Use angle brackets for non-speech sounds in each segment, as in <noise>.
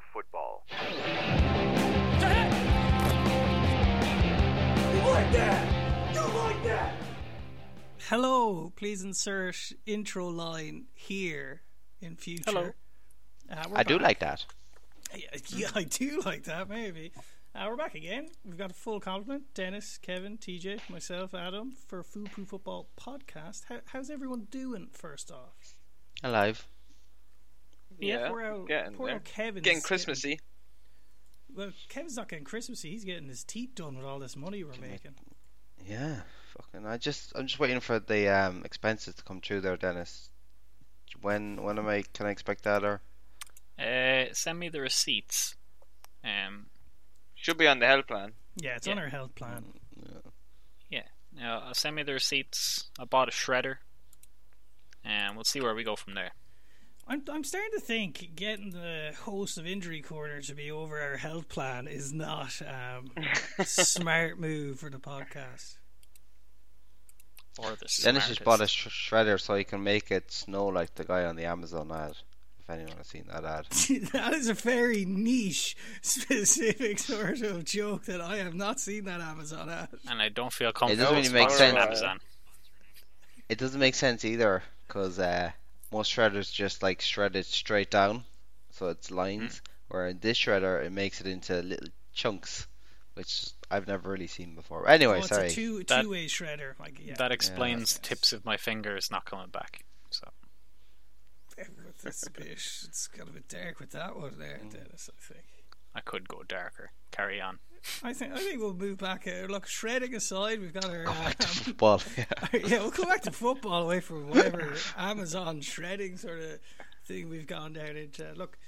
Proof Football. Hello, please insert intro line here in future. Hello. Uh, we're I do like that. Yeah, <laughs> yeah, I do like that. Maybe. Uh, we're back again. We've got a full complement: Dennis, Kevin, TJ, myself, Adam, for Foo Proof Football podcast. How, how's everyone doing? First off, Alive. Yeah, poor old, getting poor old Kevin's Getting Christmassy. well, Kevin's not getting Christmassy. He's getting his teeth done with all this money we're making. Yeah. Fucking. I just. I'm just waiting for the um expenses to come through there, Dennis. When when am I? Can I expect that or? Uh, send me the receipts. Um, Should be on the health plan. Yeah, it's Yeah. on our health plan. yeah. Now, uh, send me the receipts. I bought a shredder, and we'll see where we go from there. I'm I'm starting to think getting the host of Injury Corner to be over our health plan is not um, a <laughs> smart move for the podcast. Or the Dennis just bought a sh- shredder so he can make it snow like the guy on the Amazon ad. If anyone has seen that ad. <laughs> that is a very niche, specific sort of joke that I have not seen that Amazon ad. and I don't feel comfortable. It doesn't really make sense. Amazon. It doesn't make sense either, because uh, most shredders just like shred it straight down, so it's lines. Mm-hmm. Where in this shredder, it makes it into little chunks, which I've never really seen before. Anyway, oh, it's sorry. a two That- two way shredder. Like yeah, That explains yes. tips of my fingers not coming back. So that's a bit. It's got a bit dark with that one there, mm. Dennis. I think. I could go darker. Carry on. I think I think we'll move back. Uh, look, shredding aside, we've got our. Um, Football. yeah. <laughs> yeah, we'll come back to football away from whatever Amazon shredding sort of thing we've gone down into. Look,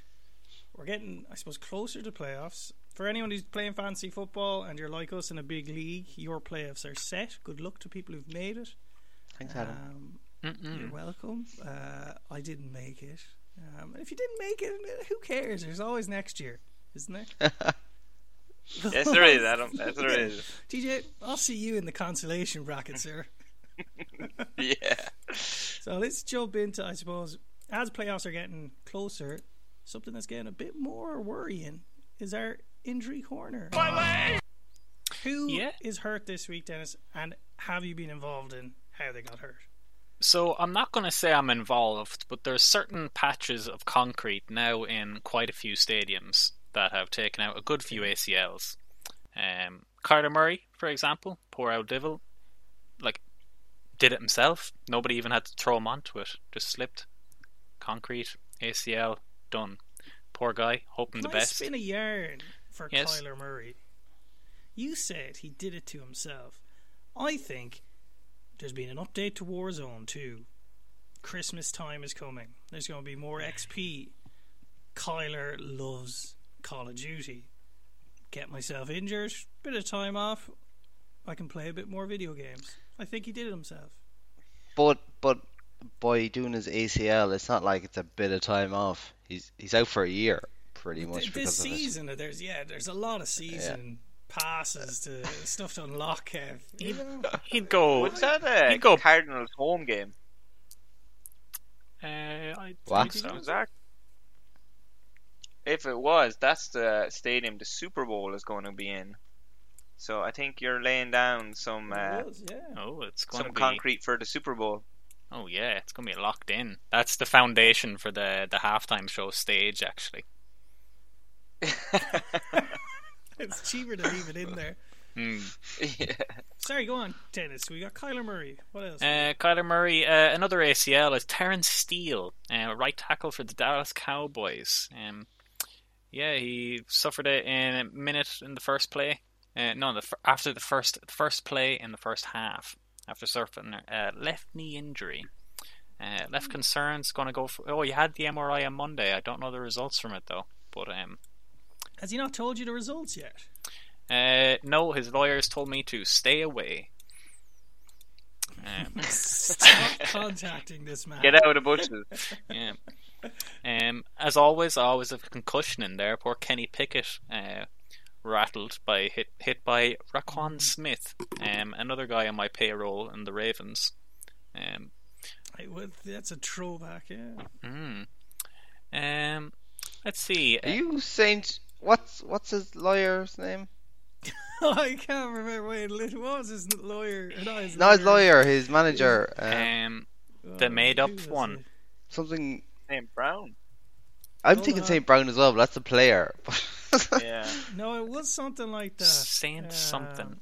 we're getting, I suppose, closer to playoffs. For anyone who's playing fantasy football and you're like us in a big league, your playoffs are set. Good luck to people who've made it. Thanks, Adam. Um, you're welcome. Uh, I didn't make it. Um, if you didn't make it, who cares? There's always next year, isn't there? <laughs> Yes, there is, Adam. Yes, there is. TJ, I'll see you in the consolation bracket, sir. <laughs> Yeah. So let's jump into, I suppose, as playoffs are getting closer, something that's getting a bit more worrying is our injury corner. Who is Yeah. is hurt this week, Dennis? And have you been involved in how they got hurt? So I'm not going to say I'm involved, but there's certain patches of concrete now in quite a few stadiums that have taken out a good few ACLs. Um, Kyler Murray, for example, poor old Divil, like did it himself. Nobody even had to throw him onto it. Just slipped. Concrete, ACL, done. Poor guy. Hoping Can the I best. spin a yarn for Yes. Kyler Murray? You said he did it to himself. I think there's been an update to Warzone 2. Christmas time is coming. There's going to be more XP. Kyler loves Call of Duty. Get myself injured, bit of time off. I can play a bit more video games. I think he did it himself. But but by doing his ACL, it's not like it's a bit of time off. He's he's out for a year, pretty much Th- because this of it. season, there's yeah, there's a lot of season passes to <laughs> stuff to unlock. Kev. You? He'd go. Was that a He'd go- Cardinals home game? Uh, I, What? I think so. Was that? If it was, that's the stadium the Super Bowl is going to be in. So I think you're laying down some uh, It was, yeah. Oh, it's going to some be. concrete for the Super Bowl. Oh yeah, it's gonna be locked in. That's the foundation for the the halftime show stage, actually. <laughs> It's cheaper to leave it in there. <laughs> Hmm. yeah. Sorry, go on, Dennis. We got Kyler Murray. What else? Uh, Kyler Murray, uh, another ACL is Terence Steele, uh, right tackle for the Dallas Cowboys. Um, yeah, he suffered it in a minute in the first play. Uh, no, the after the first first play in the first half, after suffering a left knee injury. Uh, left concerns going to go for. Oh, you had the MRI on Monday. I don't know the results from it though, but um, Has he not told you the results yet? Uh, no, his lawyers told me to stay away. <laughs> Um, Stop contacting this man. Get out of the bushes. <laughs> yeah. Um, as always, I always have a concussion in there. Poor Kenny Pickett, uh, rattled by hit hit by Roquan Smith, um, another guy on my payroll in the Ravens. Um, I would- that's a throwback, yeah. mm. um, Let's see. Are you Saint? What's what's his lawyer's name? <laughs> I can't remember. Wait, what was his lawyer? Or Not his Not his lawyer, his manager. Um, Um, the made-up one. something. Name Brown. I'm Hold thinking on. Saint Brown as well, but that's the player. Yeah. <laughs> No, it was something like that. Saint Uh, something.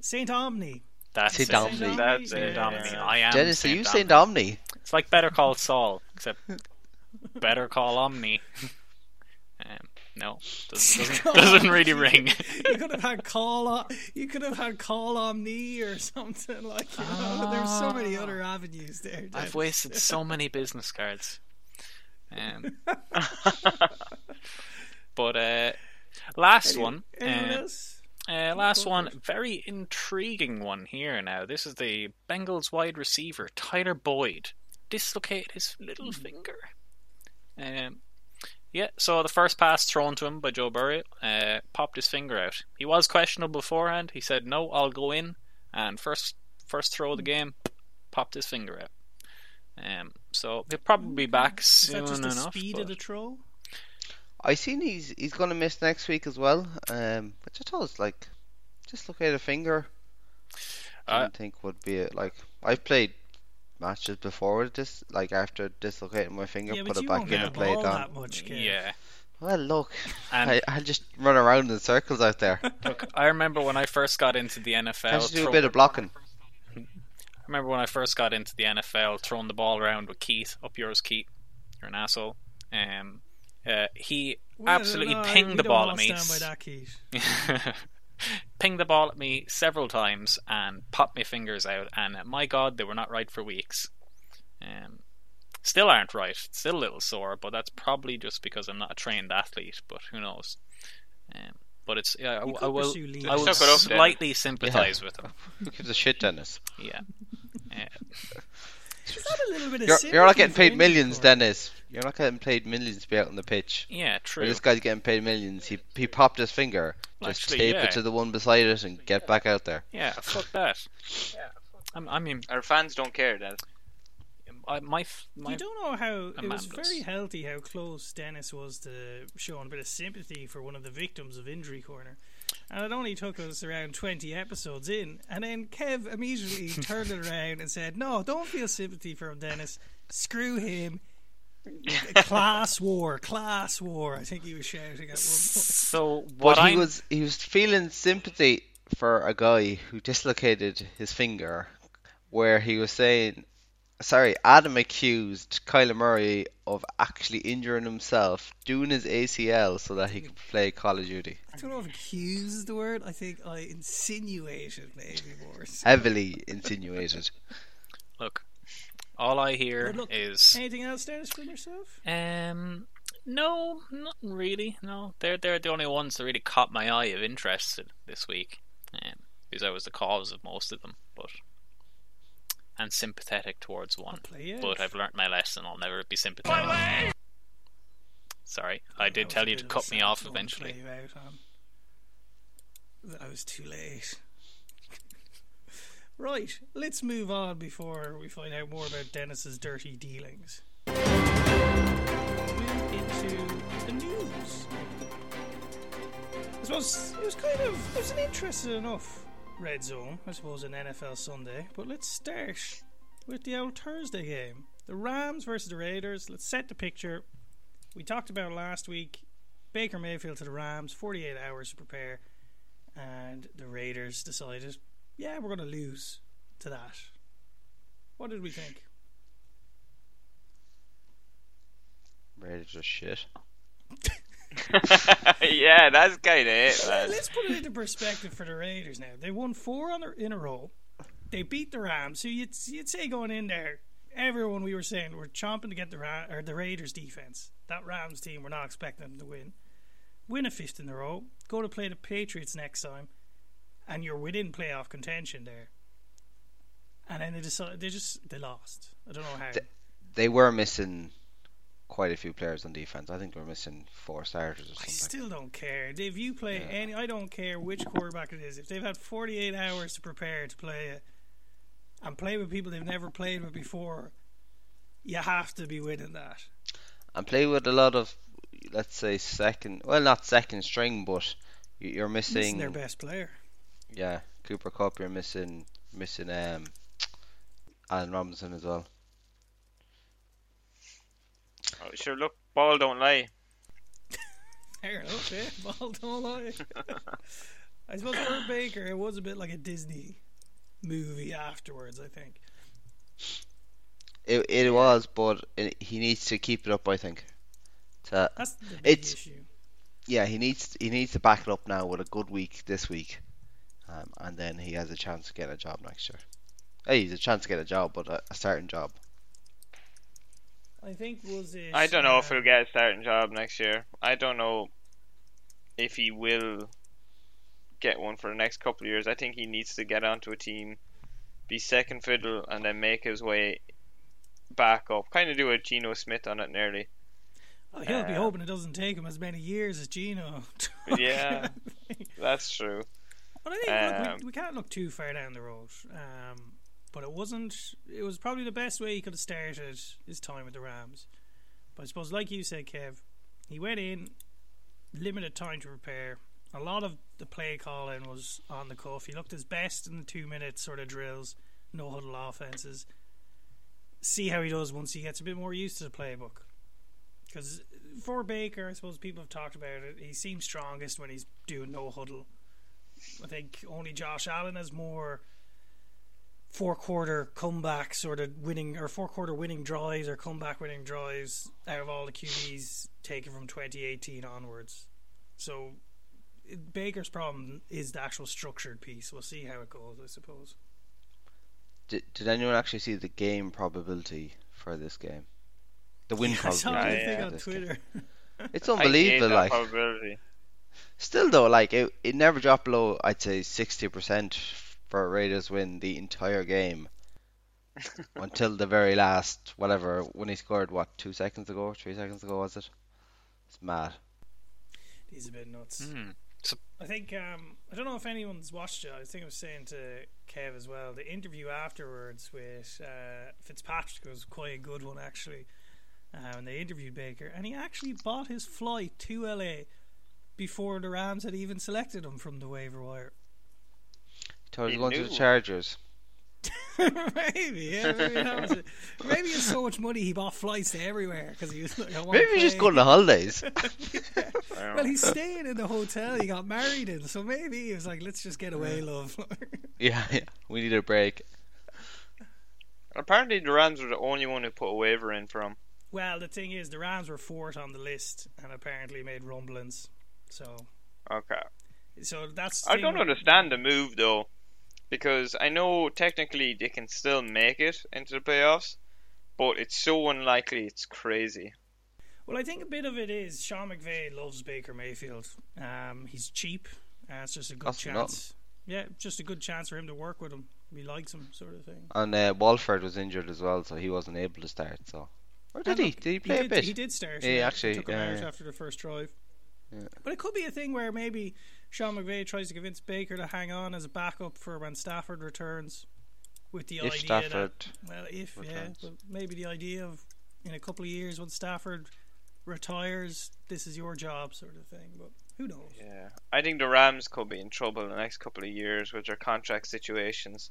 Saint Omni. That's Saint it. Omni. That's Saint it, Omni. I am. Dennis, are Saint you Omni. Saint Omni? It's like Better Call Saul, except <laughs> Better Call Omni. <laughs> No, doesn't, <laughs> doesn't, doesn't really ring. <laughs> you could have had call on. You could have had call on me or <laughs> something like. You know, there's so many other avenues there. I've wasted so many business cards. Um, but uh, last Any- one, uh, uh, last one, very intriguing one here. Now, this is the Bengals wide receiver Tyler Boyd dislocated his little Hmm. finger. Um, yeah, so the first pass thrown to him by Joe Burrow uh, popped his finger out. He was questionable beforehand. He said, "No, I'll go in." And first first throw of the game, popped his finger out. Um, so he'll probably be back Is soon that just the enough. speed but- of the throw? I seen he's he's gonna miss next week as well. Um, which I thought was like, just look at a finger. I Uh, didn't think would be it. Like I've played matches before with this, like after dislocating my finger, Yeah, put it back in and the play it ball down. that much. Yeah, Well, look, and I I'll just run around in circles out there. <laughs> look, I remember when I first got into the NFL. I just do a bit of blocking. I remember when I first got into the NFL, throwing the ball around with Keith. Up yours, Keith. You're an asshole. Um, uh, he Well, absolutely no, pinged we the don't ball at me. Stand by that, Keith. <laughs> <laughs> pinged the ball at me several times and popped my fingers out. And uh, my God, they were not right for weeks. Um, still aren't right. Still a little sore, but that's probably just because I'm not a trained athlete. But who knows? Um, but it's yeah, I, You I will. I will Suck it up, slightly sympathise with him. Who <laughs> gives a shit, Dennis? Yeah. Is that a little bit of You're you're not getting paid millions, for? Dennis. You're not getting paid millions to be out on the pitch. yeah, Where true. this guy's getting paid millions. He he popped his finger. Just Actually, tape yeah. it to the one beside it and get back out there. Yeah, fuck that. I'm, I mean, Our fans don't care, Dad. I, my my You don't know how it was Amandas. very healthy how close Dennis was to showing a bit of sympathy for one of the victims of Injury Corner. And it only took us around 20 episodes in. And then Kev immediately <laughs> turned it around and said, No, don't feel sympathy for him, Dennis. Screw him. Class war, class war. I think he was shouting at one point. so But what he I'm was he was feeling sympathy for a guy who dislocated his finger, where he was saying, sorry, Adam accused Kyler Murray of actually injuring himself, doing his ACL so that he could play Call of Duty. I don't know if accuse is the word. I think I insinuated maybe more. Heavily insinuated. look. All I hear look, is Anything else, Dennis, from yourself? um no, nothing really. No, they're they're the only ones that really caught my eye of interest this week, um, because I was the cause of most of them, but and sympathetic towards one. But I've learnt my lesson. I'll never be sympathetic. Sorry, I did tell you to cut me off eventually. play you out on. I was too late. Right, let's move on before we find out more about Dennis's dirty dealings. Move into the news. I suppose it was kind of it was an interesting enough red zone, I suppose, in NFL Sunday. But let's start with the old Thursday game. The Rams versus the Raiders. Let's set the picture. We talked about last week. Baker Mayfield to the Rams, 48 hours to prepare, and the Raiders decided, yeah, we're going to lose to that. What did we think? Raiders are shit. <laughs> <laughs> yeah, that's kind of it, man. Let's put it into perspective for the Raiders now. They won four on a, in a row. They beat the Rams, so you'd, you'd say going in there, everyone we were saying we're chomping to get the Ra- or the Raiders defense. That Rams team, we're not expecting them to win. Win a fifth in a row. Go to play the Patriots next time, and you're within playoff contention there. And then they decided they just they lost. I don't know how. Th- They were missing quite a few players on defense. I think they were missing four starters or I still don't care. If you play Yeah. any, I don't care which quarterback it is. If they've had 48 hours to prepare to play it and play with people they've never played with before, you have to be winning that. and play with a lot of, let's say, second. Well, not second string, but you- you're Missing missing. their best player. Yeah, Cooper Kupp. You're missing missing um, Allen Robinson as well. Oh, sure, look, ball don't lie. Fair enough, yeah. Ball don't lie. <laughs> I suppose for Baker, it was a bit like a Disney movie afterwards. I think. It it was, but it, he needs to keep it up. I think. To, That's the big It's- issue. yeah, he needs he needs to back it up now with a good week this week, um, and then he has a chance to get a job next year. Hey, he's a chance to get a job, but a, a starting job. I think was it. I don't know if um, he'll get a starting job next year. I don't know if he will get one for the next couple of years. I think he needs to get onto a team, be second fiddle, and then make his way back up. Kind of do a Geno Smith on it nearly. Oh, he'll be uh, hoping it doesn't take him as many years as Geno. <laughs> Yeah. <laughs> That's true. But I think look, Um, we, we can't look too far down the road. Um, but it wasn't. It was probably the best way he could have started his time with the Rams. But I suppose, like you said, Kev, he went in limited time to prepare. A lot of the play calling was on the cuff. He looked his best in the two minute sort of drills, no huddle offenses. See how he does once he gets a bit more used to the playbook. Because for Baker, I suppose people have talked about it. He seems strongest when he's doing no huddle. I think only Josh Allen has more four quarter comeback sort of winning or four quarter winning drives or comeback winning drives out of all the QBs taken from 2018 onwards. So Baker's problem is the actual structured piece. We'll see how it goes, I suppose. Did Did anyone actually see the game probability for this game? The win <laughs> I saw probability. the Yeah, thing yeah. on this game. Twitter. It's <laughs> unbelievable. that Like probability. Still though, like it, it never dropped below. I'd say sixty percent for Raiders win the entire game <laughs> until the very last whatever when he scored what two seconds ago, three seconds ago was it? It's mad. He's a bit nuts. Hmm. I think um, I don't know if anyone's watched it. I think I was saying to Kev as well. The interview afterwards with uh, Fitzpatrick was quite a good one actually. Uh, and they interviewed Baker, and he actually bought his flight to LA before the Rams had even selected him from the waiver wire. Told He he going to the Chargers. <laughs> maybe, yeah, maybe it. Maybe he has so much money he bought flights to everywhere because he was like, I wanna Maybe he's just going on holidays. <laughs> I don't Well, he's staying in the hotel he got married in, so maybe he was like, "Let's just get away, love." <laughs> yeah, yeah. We need a break. Apparently, the Rams were the only one who put a waiver in for him. Well, the thing is, the Rams were fourth on the list and apparently made rumblings. So, Okay. so that's. I don't understand the move though, because I know technically they can still make it into the playoffs, but it's so unlikely. It's crazy. Well, I think a bit of it is Sean McVay loves Baker Mayfield. Um, he's cheap. Uh, it's just a good Costs chance. Yeah, just a good chance for him to work with him. He likes him, sort of thing. And uh, Wolford was injured as well, so he wasn't able to start. So, or did And he? look, Did he play did, a bit? He did start. Yeah, Yeah, actually, They took him yeah, out yeah. after the first drive. Yeah. But it could be a thing where maybe Sean McVay tries to convince Baker to hang on as a backup for when Stafford returns, with the If idea Stafford that well, if yeah, but maybe the idea of in a couple of years when Stafford retires, this is your job, sort of thing. But who knows? Yeah, I think the Rams could be in trouble in the next couple of years with their contract situations.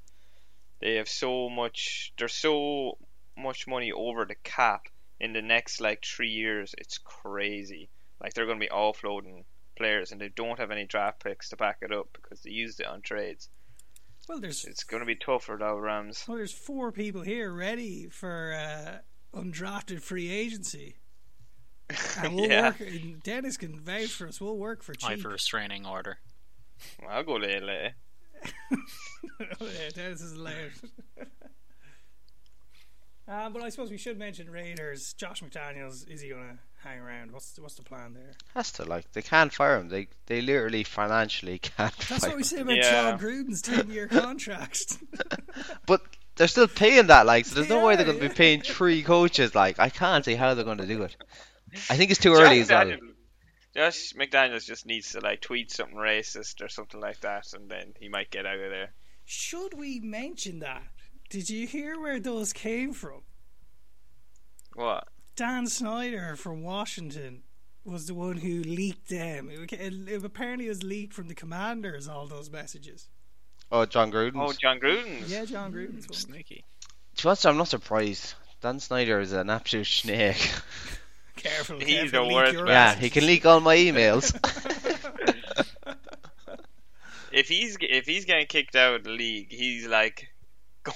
They have so much. There's so much money over the cap in the next like three years. It's crazy. Like they're going to be offloading players, and they don't have any draft picks to back it up because they used it on trades. Well, there's It's going to be tough for the Rams. well, there's four people here ready for uh, undrafted free agency, <laughs> and we'll yeah, work. and Dennis can vouch for us. We'll work for I cheap. for restraining order. I'll go late later. <laughs> oh, yeah, Dennis is allowed. <laughs> uh, but I suppose we should mention Raiders. Josh McDaniels is he going to hang around? What's the, what's the plan there? has to like they can't fire him. They they literally financially <laughs> can't That's fire what we say about Yeah. Jon Gruden's ten year <laughs> contract. <laughs> But they're still paying that like so there's no They way they're going to yeah. be paying three coaches like I can't see how they're going to do it. I think it's too early as Josh, well. Josh McDaniels just needs to like tweet something racist or something like that, and then he might get out of there. should we mention that? Did you hear where those came from? What? Dan Snyder from Washington was the one who leaked them. It, it, it apparently was leaked from the commanders. All those messages. Oh, Jon Gruden. Oh, Jon Gruden's. Yeah, Jon Gruden's mm, one. Sneaky. To be honest, I'm not surprised. Dan Snyder is an absolute snake. <laughs> Careful, He's careful, the worst man. yeah, he can leak all my emails. <laughs> <laughs> If he's if he's getting kicked out of the league, he's like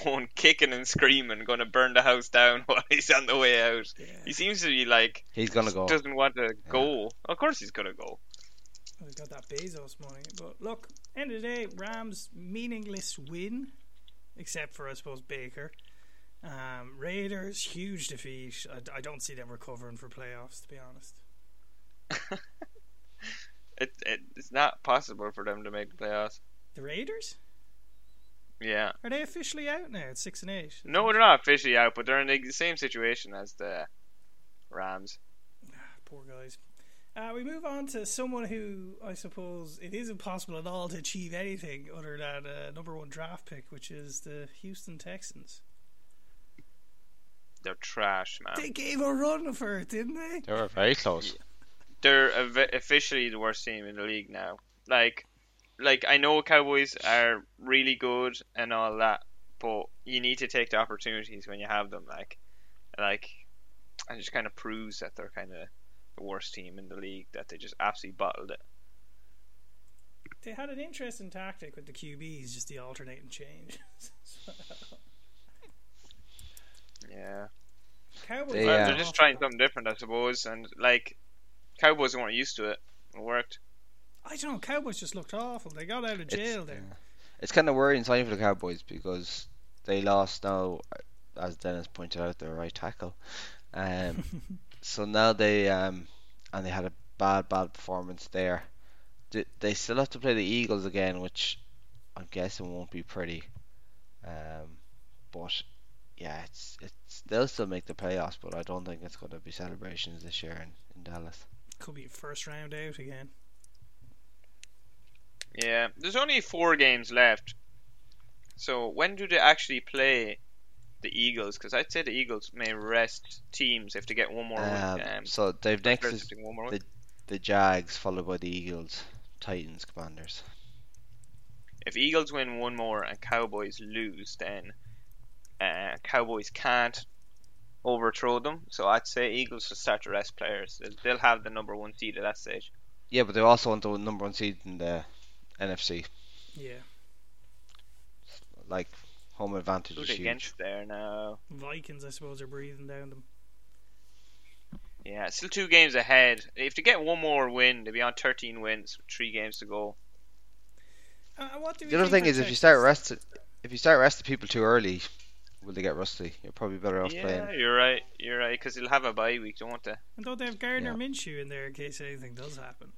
going kicking and screaming, going to burn the house down <laughs> while he's on the way out. Yeah. He seems to be like He's gonna go. doesn't want to go. Of course he's gonna go. He's got that Bezos money. But look, end of the day, Rams meaningless win, except for I suppose Baker. Um, Raiders huge defeat. I, I don't see them recovering for playoffs. To be honest, <laughs> It, it it's not possible for them to make the playoffs. the Raiders Yeah. are they officially out now? It's six and eight. No, they're not officially out, but they're in the same situation as the Rams. Poor guys. Uh, we move on to someone who I suppose it is impossible at all to achieve anything other than a number one draft pick, which is the Houston Texans. They're trash, man. They gave a run for it, didn't they? They were very close. They're of- officially the worst team in the league now. Like, like I know Cowboys are really good and all that, but you need to take the opportunities when you have them. Like, like, and just kind of proves that they're kind of the worst team in the league. That they just absolutely bottled it. They had an interesting tactic with the QBs, just the alternate and change. <laughs> Yeah, Cowboys. They, uh, they're just trying something different, I suppose. And like, Cowboys weren't used to it. It worked. I don't know. Cowboys just looked awful. They got out of It's- jail there. yeah. It's kind of worrying sign for the Cowboys because they lost now, as Dennis pointed out, their right tackle. Um, <laughs> so now they um, and they had a bad, bad performance there. They, they still have to play the Eagles again, which I'm guessing won't be pretty. Um, but yeah, it's it's they'll still make the playoffs, but I don't think it's going to be celebrations this year in, in Dallas. Could be first round out again. Yeah, there's only four games left. So when do they actually play the Eagles? Because I'd say the Eagles may rest teams if they get one more Um, win. Um, so they've next is resting one more win. the Jags, followed by the Eagles, Titans, Commanders. If Eagles win one more and Cowboys lose, then uh, Cowboys can't overthrow them. So I'd say Eagles should start to rest players. They'll- They'll have the number one seed at that stage. Yeah, but they also want the number one seed in the NFC. Yeah. Like home advantage Who's is huge. against there now? Vikings, I suppose, are breathing down them. Yeah, still two games ahead. If they get one more win, they'll be on 13 wins with three games to go. Uh, what do we The other thing is if you start resting, if you start resting people too early, will they get rusty? You're probably better off Yeah, playing. you're right. You're right because they'll have a bye week, don't they? And don't they have Gardner Yeah. Minshew in there in case anything does happen?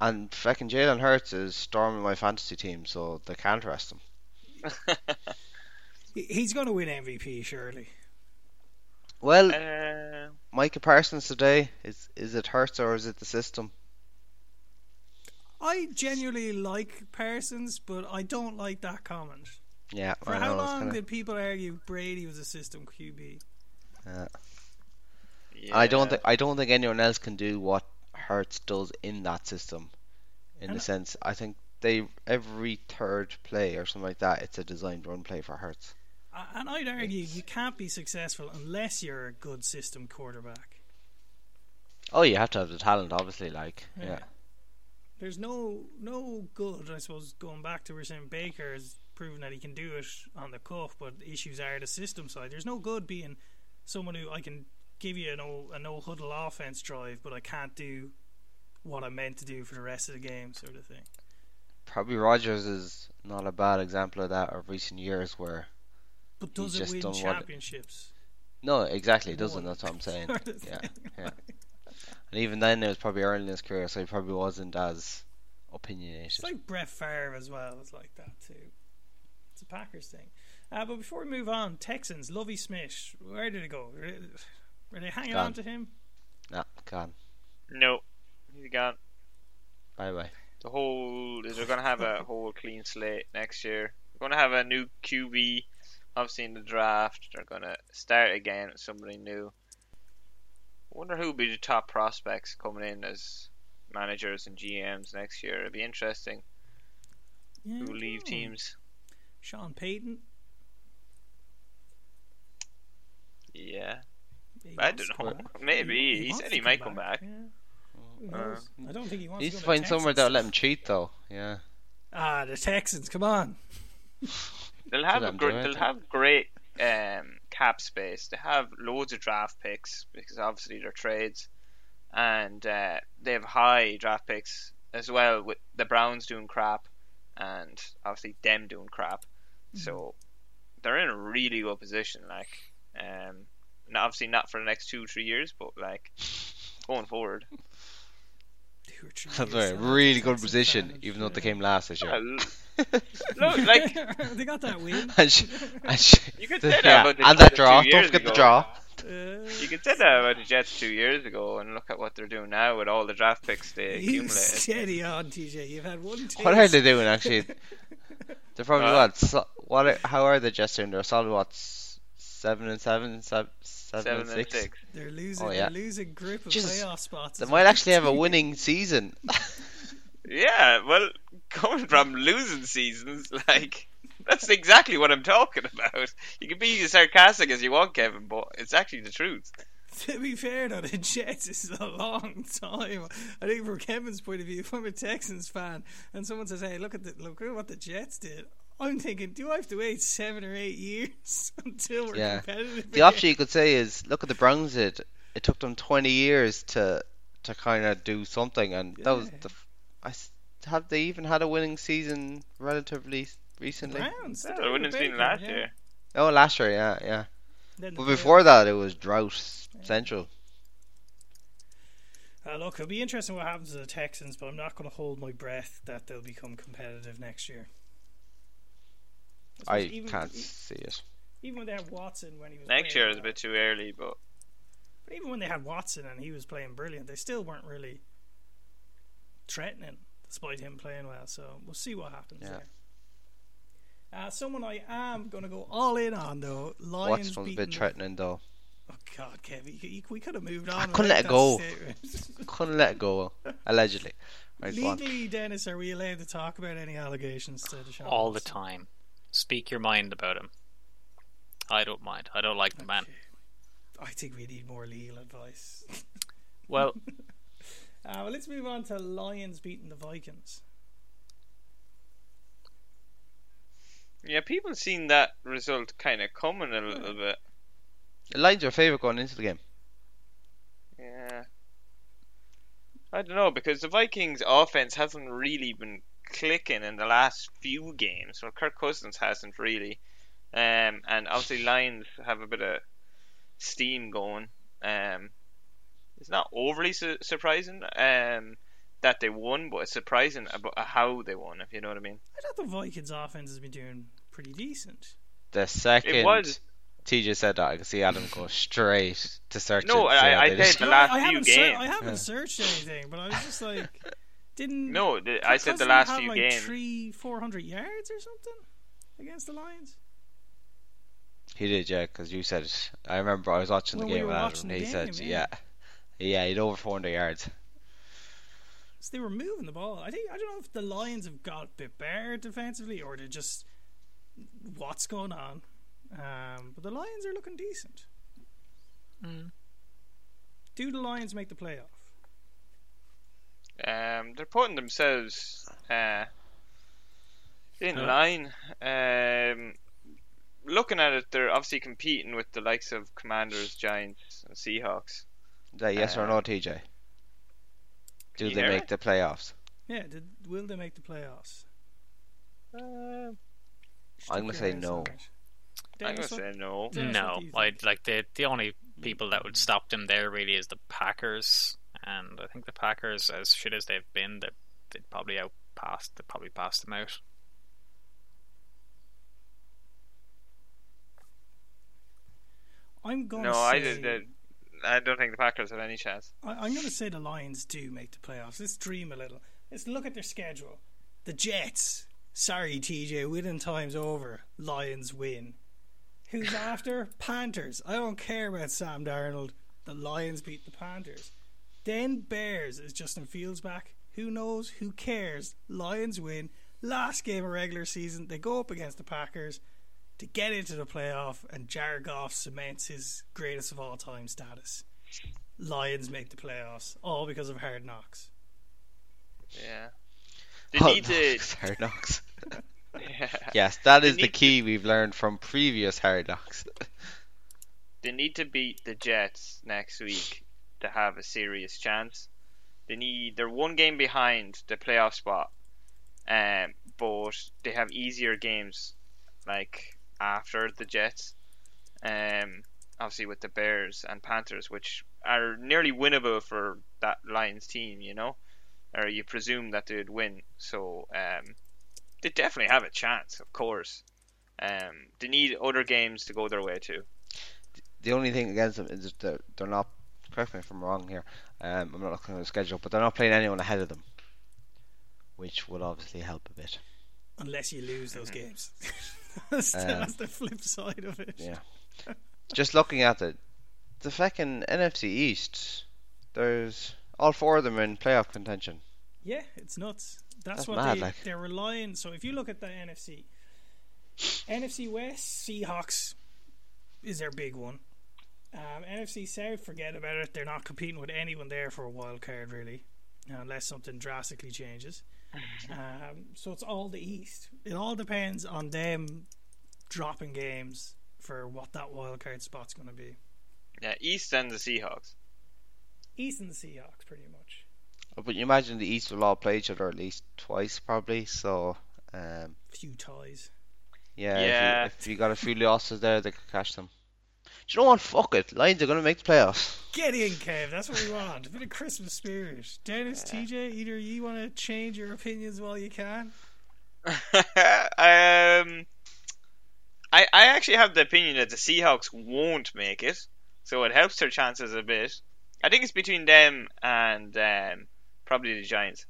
And fucking Jalen Hurts is storming my fantasy team, so they can't rest him. <laughs> He's going to win MVP, surely. Well, uh, Micah Parsons today is is it Hurts or is it the system? I genuinely like Parsons, but I don't like that comment. Yeah, For I how know, long kinda- did people argue Brady was a system QB? yeah. yeah. I don't think I don't think anyone else can do what Hurts does in that system. In And- the sense, I think they every third play or something like that, it's a designed run play for. Uh, And I'd argue you can't be successful unless you're a good system quarterback. Oh, you have to have the talent, obviously. Like, Yeah. yeah, There's no no good, I suppose, going back to we're saying Baker has proven that he can do it on the cuff, but the issues are the system side. There's no good being someone who I can give you an no a no huddle offense drive, but I can't do what I'm meant to do for the rest of the game, sort of thing. probably Rodgers is not a bad example of that of recent years where But He's does it just win what- no, exactly, it doesn't. That's what I'm saying. <laughs> sort of Yeah, yeah. And even then, it was probably early in his career, so he probably wasn't as opinionated. It's like Brett Favre as well. It's like that too. It's a Packers thing. Uh, but before we move on, Texans, Lovie Smith, where did it go? Were they, hanging Gone. on to him? Nah, gone. No, he's gone. Bye bye. The whole they're gonna have a <laughs> whole clean slate next year. They're gonna have a new QB, obviously in the draft. They're gonna start again with somebody new. wonder who will be the top prospects coming in as managers and GMs next year. It'd be interesting Yeah, who will leave don't teams. Sean Payton. Yeah, He I don't know. Maybe he, wants said he might come back. Yeah. Uh. I don't think he wants He needs to to find the somewhere that'll let him cheat, though. Yeah. Ah, the Texans, come on. They'll have let a him great. They'll have great um, cap space. They have loads of draft picks because obviously they're trades, and uh, they have high draft picks as well. With the Browns doing crap, and obviously them doing crap, so they're in a really good position. Like, um, and obviously not for the next two three years, but like going forward. Two or three <laughs> That's years, a really good position, fans, even though they came last this Well, year. <laughs> look, like <laughs> they got that win. and sh- and sh- you could say that yeah, about the and that draw. two Don't years forget the draw. Uh, You could say that about the Jets two years ago, and look at what they're doing now with all the draft picks they you accumulated. steady on, TJ. You've had one taste. What are they doing actually? They're probably Uh, what? So, what? Are, how are they just doing? They're solid what? S- Seven and seven, seven, seven, Seven and and six. six. They're losing. Oh, yeah. They're losing grip of Jesus. playoff spots. They might well. actually have a <laughs> winning season. <laughs> Yeah, well, coming from losing seasons, like that's exactly what I'm talking about. You can be as sarcastic as you want, Kevin, but it's actually the truth. <laughs> To be fair, though, the Jets is a long time. I think from Kevin's point of view, if I'm a Texans fan and someone says, "Hey, look at the look at what the Jets did," I'm thinking, do I have to wait seven or eight years <laughs> until we're Yeah. competitive? the option you could say is, look at the Browns did. It took them 20 years to to kind of do something, and that was the. f- I s- have they even had a winning season relatively The recently? Browns. Yeah, they're they wouldn't have been last yeah. year. Oh, last year, yeah, yeah. Then But the before that, it was drought central. Uh, look, it'll be interesting what happens to the Texans, but I'm not going to hold my breath that they'll become competitive next year. I even, can't e- see it. Even when they had Watson when he was Next playing year is a bit too early, but but even when they had Watson and he was playing brilliant, they still weren't really threatening, despite him playing well. So we'll see what happens Yeah. there. Uh, someone I am going to go all in on though. Lions What's one's a bit threatening though. Oh God, Kevin, you, you, we could have moved on. I without <laughs> couldn't let it go. statement. Couldn't let it go. Allegedly. Right. Legally, Dennis, are we allowed to talk about any allegations to Deshaun all the time. Speak your mind about him. I don't mind. I don't like the man. I think we need more legal advice. <laughs> Well, <laughs> Uh, well, let's move on to Lions beating the Vikings. yeah, people seen that result kind of coming a little bit. The Lions are favourite going into the game. Yeah. I don't know because the Vikings offense hasn't really been clicking in the last few games. Well, Kirk Cousins hasn't really, um, and obviously Lions have a bit of steam going. Um, it's not overly su- surprising um, that they won, but it's surprising about how they won. If you know what I mean. I thought the Vikings offense has been doing pretty decent. The second It was TJ said that, I could see Adam go straight to search No, it. and I- I they did. said the No, last I, I few haven't ser- games. I haven't Yeah. searched anything, but I was just like, <laughs> didn't no. The, I said the last have few like games. three, four hundred yards or something against the Lions. He did, yeah, because you said it. I remember I was watching the When we game were with watching Adam. the He said, game, yeah. yeah. Yeah, he'd over 400 yards. So they were moving the ball. I think I don't know if the Lions have got a bit better defensively or they're just what's going on. Um, but the Lions are looking decent. Mm. Do the Lions make the playoff? Um, they're putting themselves uh, in Yeah. line. Um, looking at it, they're obviously competing with the likes of Commanders, Giants, and Seahawks. Is that yes or Uh, no, TJ? Do they make me? the playoffs? Yeah. Did, will they make the playoffs? Uh, I'm gonna say no. I'm gonna say no. No. I like the the only people that would stop them there really is the Packers, and I think the Packers, as shit as they've been, they they'd probably outpassed. They probably passed them out. I'm going No, to I, say. did- uh, I don't think the Packers have any chance. I, I'm going to say the Lions do make the playoffs. Let's dream a little. Let's look at their schedule. The Jets. Sorry, TJ. Winning time's over. Lions win. Who's <laughs> after? Panthers. I don't care about Sam Darnold. The Lions beat the Panthers. Then Bears is Justin Fields back. Who knows? Who cares? Lions win. Last game of regular season, they go up against the Packers to get into the playoff, and Jared Goff cements his greatest of all time status. Lions make the playoffs, all because of hard knocks. Yeah. They Hard need to. hard knocks. <laughs> Yeah. Yes, that is the need- key we've learned from previous hard knocks. <laughs> They need to beat the Jets next week to have a serious chance. They need they're one game behind the playoff spot, um, but they have easier games like after the Jets. Um, obviously with the Bears and Panthers, which are nearly winnable for that Lions team, you know, or you presume that they'd win. So um, they definitely have a chance, of course. Um, they need other games to go their way too. the only thing against them is that they're, they're not. Correct me if I'm wrong here. Um, I'm not looking at the schedule, but they're not playing anyone ahead of them, which will obviously help a bit. Unless you lose those games. <laughs> that's, Um, that's the flip side of it. Yeah. Just looking at it, the fucking NFC East, there's all four of them in playoff contention. Yeah, it's nuts. That's, That's what mad, they, like. they're relying. So if you look at the NFC, NFC West, Seahawks is their big one. Um, NFC South, forget about it. They're not competing with anyone there for a wild card, really, unless something drastically changes. <laughs> Um, so it's all the East. It all depends on them dropping games for what that wild card spot's going to be. Yeah, East and the Seahawks. East and the Seahawks, pretty much. But you imagine the East will all play each other at least twice, probably. So, um, Few ties. yeah, Yeah. If, you, if you got a few losses there, they could catch them. Do you know what? Fuck it. Lions are going to make the playoffs. Get in, Kev. That's what we want. A bit of Christmas spirit. Dennis, TJ, either you want to change your opinions while you can. <laughs> um, I I actually have the opinion that the Seahawks won't make it, so it helps their chances a bit. I think it's between them and um, probably the Giants.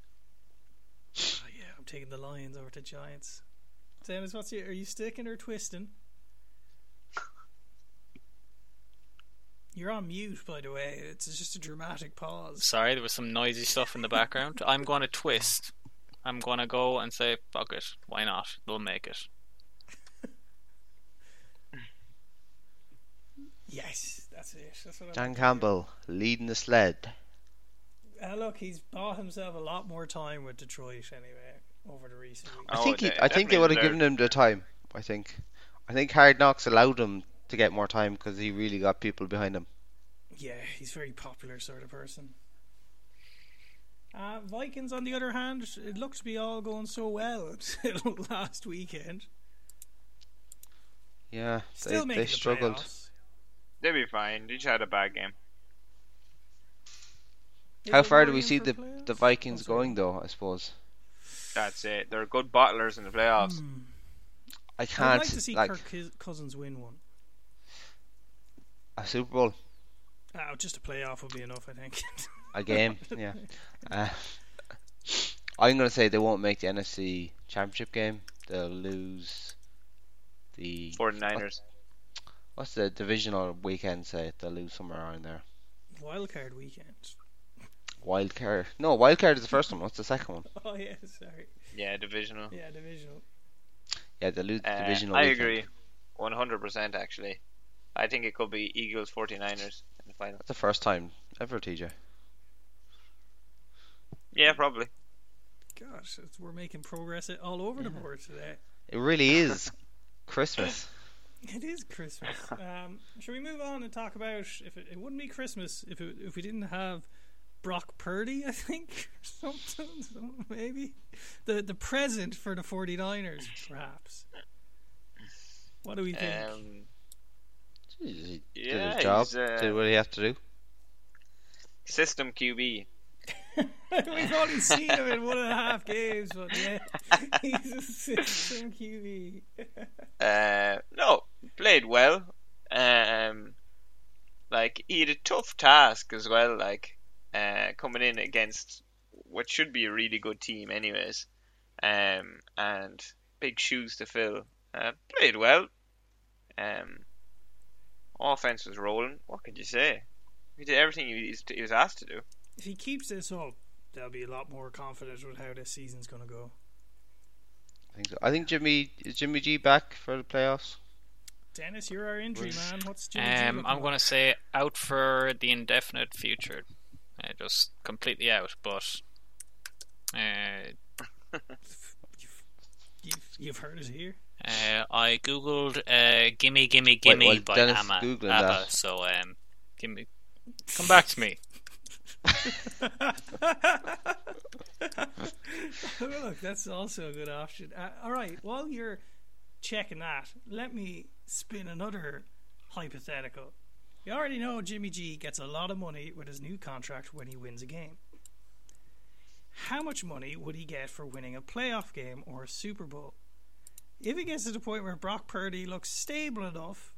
Oh, yeah, I'm taking the Lions over to Giants. Dennis, what's your? Are you sticking or twisting? You're on mute, by the way. It's just a dramatic pause. Sorry, there was some noisy stuff in the background. I'm going to twist. I'm going to go and say, fuck it. Why not? They'll make it. Yes, that's it. That's what I'm Dan looking Campbell leading the sled. Uh, look, he's bought himself a lot more time with Detroit anyway over the recent weeks. I Oh, think he, they I think they would have given him the time. I think, I think Hard Knocks allowed him to get more time because he really got people behind him. Yeah, he's a very popular sort of person. Uh, Vikings, on the other hand, it looked to be all going so well until <laughs> last weekend. Yeah, Still they, they the struggled. playoffs. They'll be fine. They just had a bad game. Is How far do we see the playoffs? the Vikings Oh, going though? I suppose That's it. They're good bottlers in the playoffs. Hmm. I I'd can't like to see like Kirk Cousins win one. A Super Bowl, Oh, just a playoff would be enough, I think. a game. <laughs> yeah, uh, I'm gonna say they won't make the NFC Championship game. They'll lose the 49ers. what's the divisional weekend? Say they'll lose somewhere around there. Wildcard weekend. Wildcard. No, wildcard is the first one. What's the second one? Oh yeah, sorry. Yeah, divisional. Yeah, divisional. Yeah, they'll lose the Uh, divisional. I weekend. agree. 100% actually. I think it could be Eagles 49ers in the final. That's the first time ever, TJ. Yeah, probably. Gosh, it's, we're making progress all over the board today. It really is Christmas. <laughs> It is Christmas. Um, should we move on and talk about if it, it wouldn't be Christmas if it, if we didn't have Brock Purdy? I think <laughs> something, something <laughs> maybe the the present for the 49ers, perhaps. What do we think? Um, Jeez, he did Yeah, his job. he's, uh, did what he had to do. system QB. <laughs> We've only seen him in one and a half games, but yeah, <laughs> he's a system QB. <laughs> Uh, no, played well. Um, like he had a tough task as well. Like uh, coming in against what should be a really good team, anyways. Um, and big shoes to fill. Uh, played well. Um, offense was rolling. What could you say? He did everything he was, he was asked to do. If he keeps this up, they'll be a lot more confident with how this season's going to go. I think so. I think Jimmy is Jimmy G back for the playoffs. Dennis, you're our injury Was- man. What's Jimmy G Um, looking I'm going to say out for the indefinite future. Uh, just completely out, but uh, You've, you've heard it here. uh, I googled uh, "Gimme Gimme Gimme" while by Dennis Amma, Googling ABBA. that. So um, give me, come back to me. <laughs> Look, that's also a good option. Uh, all right, while you're checking that, let me spin another hypothetical. You already know Jimmy G gets a lot of money with his new contract when he wins a game. How much money would he get for winning a playoff game or a Super Bowl? If it gets to the point where Brock Purdy looks stable enough,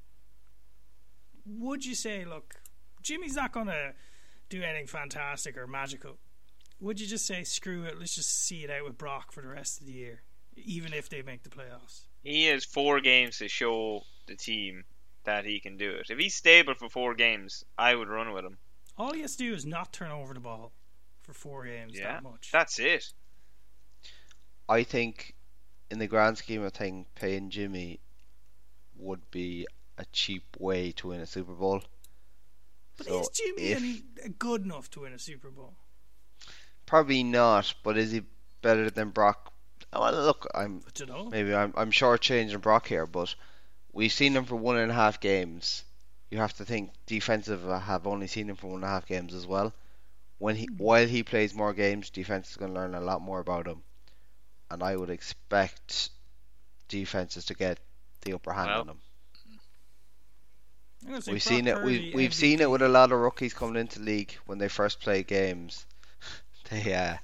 would you say, look, Jimmy's not going to do anything fantastic or magical? Would you just say, screw it, let's just see it out with Brock for the rest of the year, even if they make the playoffs? He has four games to show the team that he can do it. If he's stable for four games, I would run with him. All he has to do is not turn over the ball for four games Yeah, that much. that's it. I think, in the grand scheme of things, paying Jimmy would be a cheap way to win a Super Bowl. but so is Jimmy if- any uh, good enough to win a Super Bowl? Probably not, but is he better than Brock? Oh, Well, look, I'm I don't know. maybe I'm I'm shortchanging Brock here, but we've seen him for one and a half games. You have to think defensive I have only seen him for one and a half games as well. When he hmm. while he plays more games, defense is going to learn a lot more about him, and I would expect defenses to get the upper hand Well, on him. I'm gonna say We've Brock seen it. Purdy, We've we've seen it with a lot of rookies coming into league when they first play games. <laughs> They uh,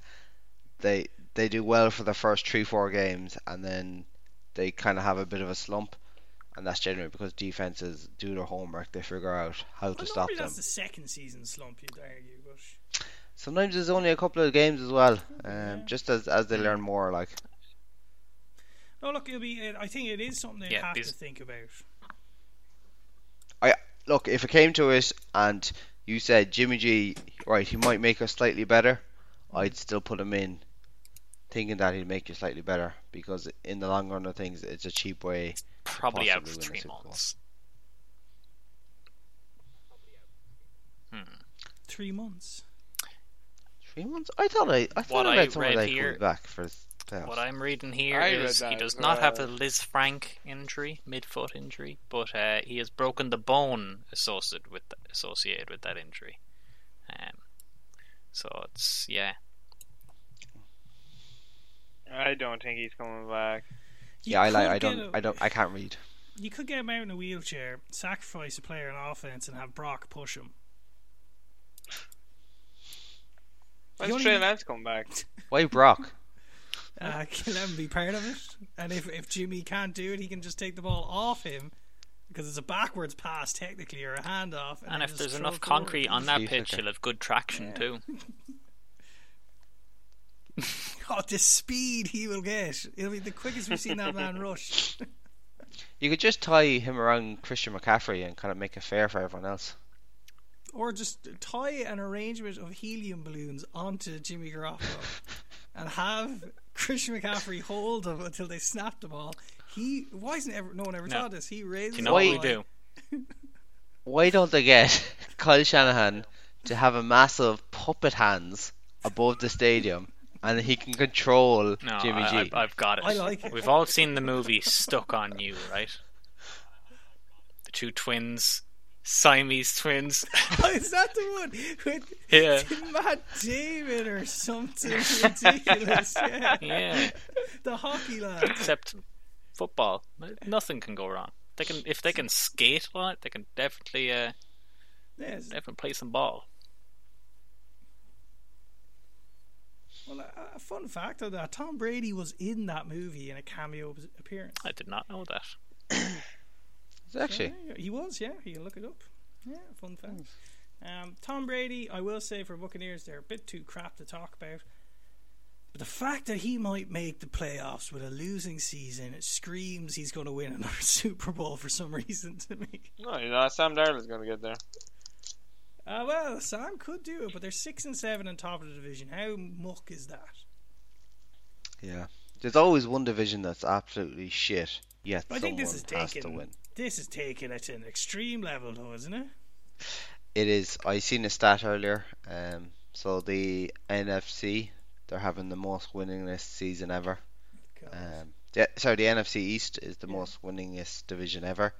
they they do well for the first three four games, and then they kind of have a bit of a slump, and that's generally because defenses do their homework. They figure out how to stop normally them. that's the second season slump, you'd argue, but Sometimes there's only a couple of games as well, um, Yeah. just as as they learn more. Like no, look, it'll be. I think it is something they Yeah, have because- to think about. I look, if it came to it, and you said Jimmy G, right, he might make us slightly better, I'd still put him in, thinking that he'd make you slightly better because in the long run of things, it's a cheap way. Probably out possibly for three Super Bowl. months. Three months. Three months? I thought I, I thought What I I read somewhere read that he here- comes back for his playoffs. What I'm reading here I read is he does as not have a. Lisfranc injury, mid-foot injury, but uh, he has broken the bone associated with associated with that injury. Um, so it's yeah, I don't think he's coming back. You yeah, I like. I don't. a- I don't. I can't read. You could get him out in a wheelchair, sacrifice a player on offense, and have Brock push him. When's You only Trey need- Lance coming back? <laughs> Why Brock? Uh, can let him be part of it. And if, if Jimmy can't do it, he can just take the ball off him because it's a backwards pass technically or a handoff. And, and if there's enough it forward. concrete on that pitch, he'll have good traction Yeah. too. <laughs> oh, the speed he will get! It'll be the quickest we've seen that man rush. <laughs> You could just tie him around Christian McCaffrey and kind of make it fair for everyone else. Or just tie an arrangement of helium balloons onto Jimmy Garoppolo <laughs> and have Christian McCaffrey hold him until they snap the ball. He why isn't ever no one ever No. taught this? He raises you the know what we ball. do? <laughs> Why don't they get <laughs> Kyle Shanahan to have a massive puppet hands above the stadium and he can control No, Jimmy I, G? I, I've got it. I like it. We've all seen the movie Stuck on You, right? The two twins, Siamese twins. <laughs> Oh, is that the one with Yeah. <laughs> Matt Damon or something ridiculous? <laughs> Yeah, yeah, the hockey lad. except football. Nothing can go wrong. They can if they can skate on it, they can definitely uh, Yes. definitely play some ball. Well, a, a fun fact of that: Tom Brady was in that movie in a cameo appearance. I did not know that. <coughs> It's actually. Yeah, he was. Yeah, you can look it up. Yeah, fun fact. Um, Tom Brady, I will say for Buccaneers, they're a bit too crap to talk about. But the fact that he might make the playoffs with a losing season, it screams he's going to win another <laughs> Super Bowl for some reason to me. No, you know, Sam Darnold's going to get there. Uh, well, Sam could do it, but they're six and seven on top of the division. How muck is that? Yeah. There's always one division that's absolutely shit, yet I think someone this is has to taken. This is taking it to an extreme level, though, isn't it? It is. I seen a stat earlier. Um, so the NFC, they're having the most winningest season ever. Um, yeah, sorry, the NFC East is the Yeah. most winningest division ever,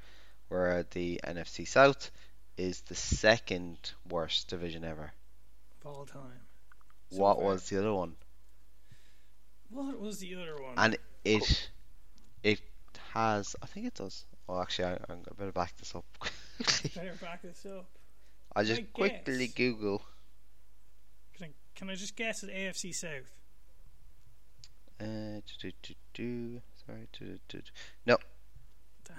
where the NFC South is the second worst division ever. of all time. So what far. was the other one? What was the other one? And it it has, I think it does. Oh, actually, I, I'm I <laughs> better back this up. Better back this up. I'll just I quickly guess. Google. Can I, can I just guess at AFC South? Uh, do, do, do, do, sorry, do, do, do, do. Damn.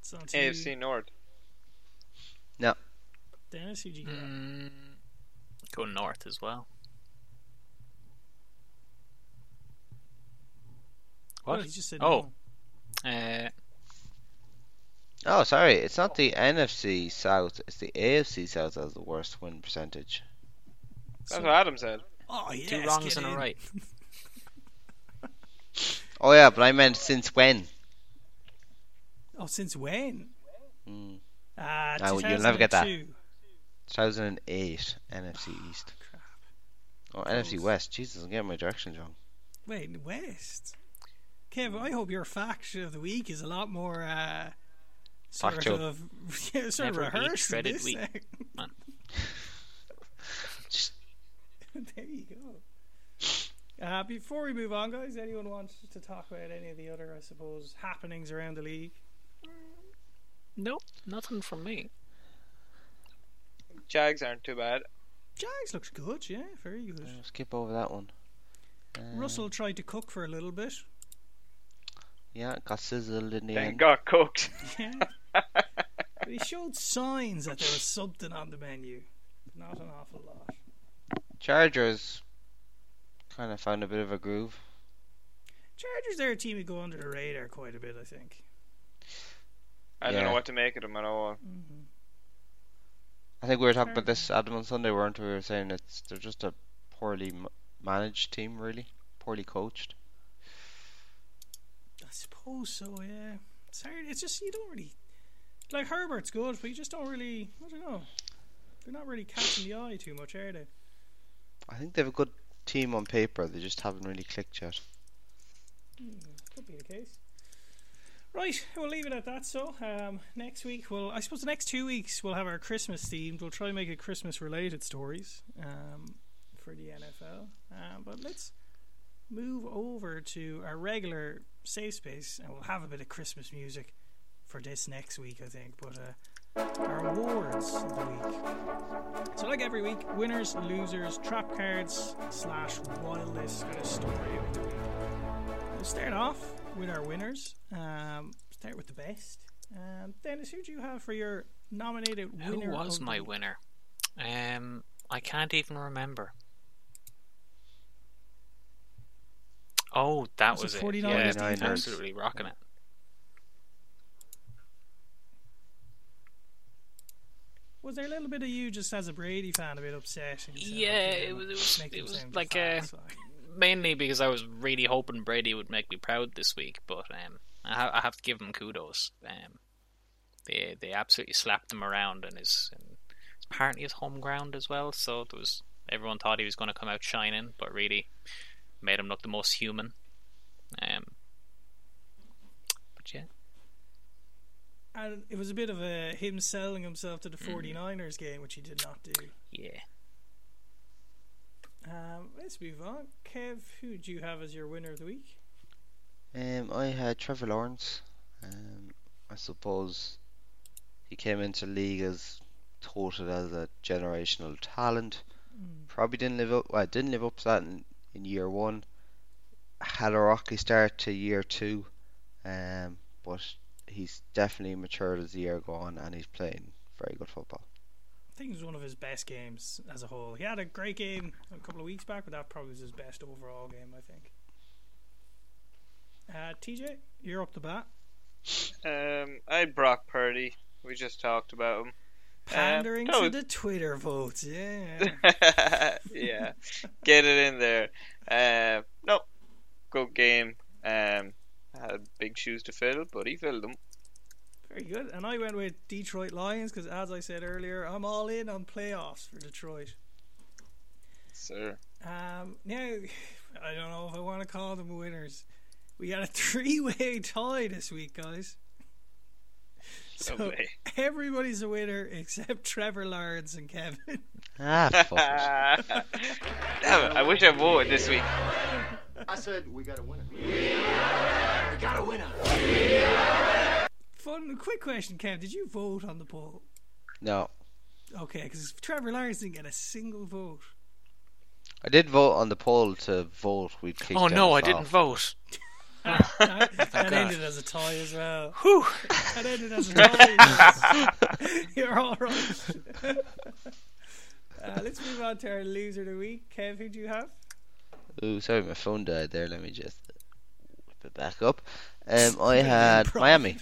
It's on to AFC North. No. Dennis, who'd you get? Mm, go north as well. Oh, What? he just said Oh. no. Uh, Oh, sorry, it's not the NFC South. It's the AFC South that has the worst win percentage. That's So- what Adam said. Oh, yes, two wrongs get and a right. <laughs> Oh yeah, but I meant since when? Oh, since when? Mm, Ah, No, you'll never get that. 2008 NFC East. Crap. Oh, NFC West. Jesus, I'm getting my directions wrong. Wait, West. Kev, I hope your fact of the week is a lot more uh, sort Factual. of <laughs> yeah, sort Never of rehearsed this wheat. thing. Man. Just <laughs> there you go. Uh, before we move on, guys, anyone want to talk about any of the other, I suppose, happenings around the league? Nope, nothing from me. Jags aren't too bad. Jags looks good, yeah, very good. skip over that one. Uh, Russell tried to cook for a little bit. Yeah, got sizzled in the Then end. got cooked. Yeah. <laughs> but he showed signs that there was something on the menu. Not an awful lot. Chargers kind of found a bit of a groove. Chargers, they're a team who go under the radar quite a bit, I think. I don't know what to make of them at all. hmm I think we were talking about this Adam on Sunday, weren't we? We were saying it's they're just a poorly m- managed team, really, poorly coached. I suppose so, yeah. It's hard. It's just, you don't really. Like, Herbert's good, but you just don't really. I don't know. They're not really catching the eye too much, are they? I think they have a good team on paper. They just haven't really clicked yet. Could be the case. Right, we'll leave it at that. So, um, next week, well, I suppose the next two weeks we'll have our Christmas themed. We'll try and make it Christmas related stories um, for the NFL. Um, but let's move over to our regular safe space, and we'll have a bit of Christmas music for this next week, I think. But uh, our awards of the week. So, like every week, winners, losers, trap cards slash wildest kind of story of the week. We'll start off with our winners. Um, start with the best. Um, Dennis, who do you have for your nominated winner? Who was my week? winner? Um, I can't even remember. Oh, that Was was, it it. 49ers Yeah, absolutely rocking it. Was there a little bit of you just as a Brady fan a bit upset? said, Yeah, "Okay, it was- it was- it was like, fast," uh. Mainly because I was really hoping Brady would make me proud this week, but um, I, ha- I have to give him kudos. Um, they they absolutely slapped him around, and his and it's apparently his home ground as well. So there was everyone thought he was going to come out shining, but really made him look the most human. Um, but yeah, And it was a bit of a him selling himself to the Mm. 49ers game, which he did not do. yeah. Um, let's move on. Kev, who do you have as your winner of the week? Um, I had Trevor Lawrence. Um, I suppose he came into the league as touted as a generational talent. Probably didn't live up. Well, didn't live up to that in, in year one. Had a rocky start to year two, um, but he's definitely matured as the year go on, and he's playing very good football. I think it was one of his best games as a whole. He had a great game a couple of weeks back, but that probably was his best overall game, I think. Uh, TJ, you're up to bat. Um, I had Brock Purdy. We just talked about him. Pandering that to the Twitter votes, yeah. <laughs> yeah, get it in there. Uh, no, good game. Um, had big shoes to fill, but he filled them. Very good. And I went with Detroit Lions because, as I said earlier, I'm all in on playoffs for Detroit. Sir, Um, now, <sighs> I don't know if I want to call them winners. We got a <laughs> three-way tie this week, guys. <laughs> So Lovely. everybody's a winner except Trevor Lawrence and Kevin. <laughs> Ah, fuck. <laughs> Damn it! I wish I voted this week. I said we got a winner. We got a winner. Fun, quick question, Kev. Did you vote on the poll? No. Okay, because Trevor Lawrence didn't get a single vote. I did vote on the poll to vote. We'd kick Oh no, I Dennis didn't vote. That <laughs> that ended as a tie as well. Whew. That ended as a tie. <laughs> You're all right. <laughs> uh, let's move on to our loser of the week. Kev, who do you have? Ooh, sorry, my phone died there. Let me just whip it back up. Um, I had. Miami.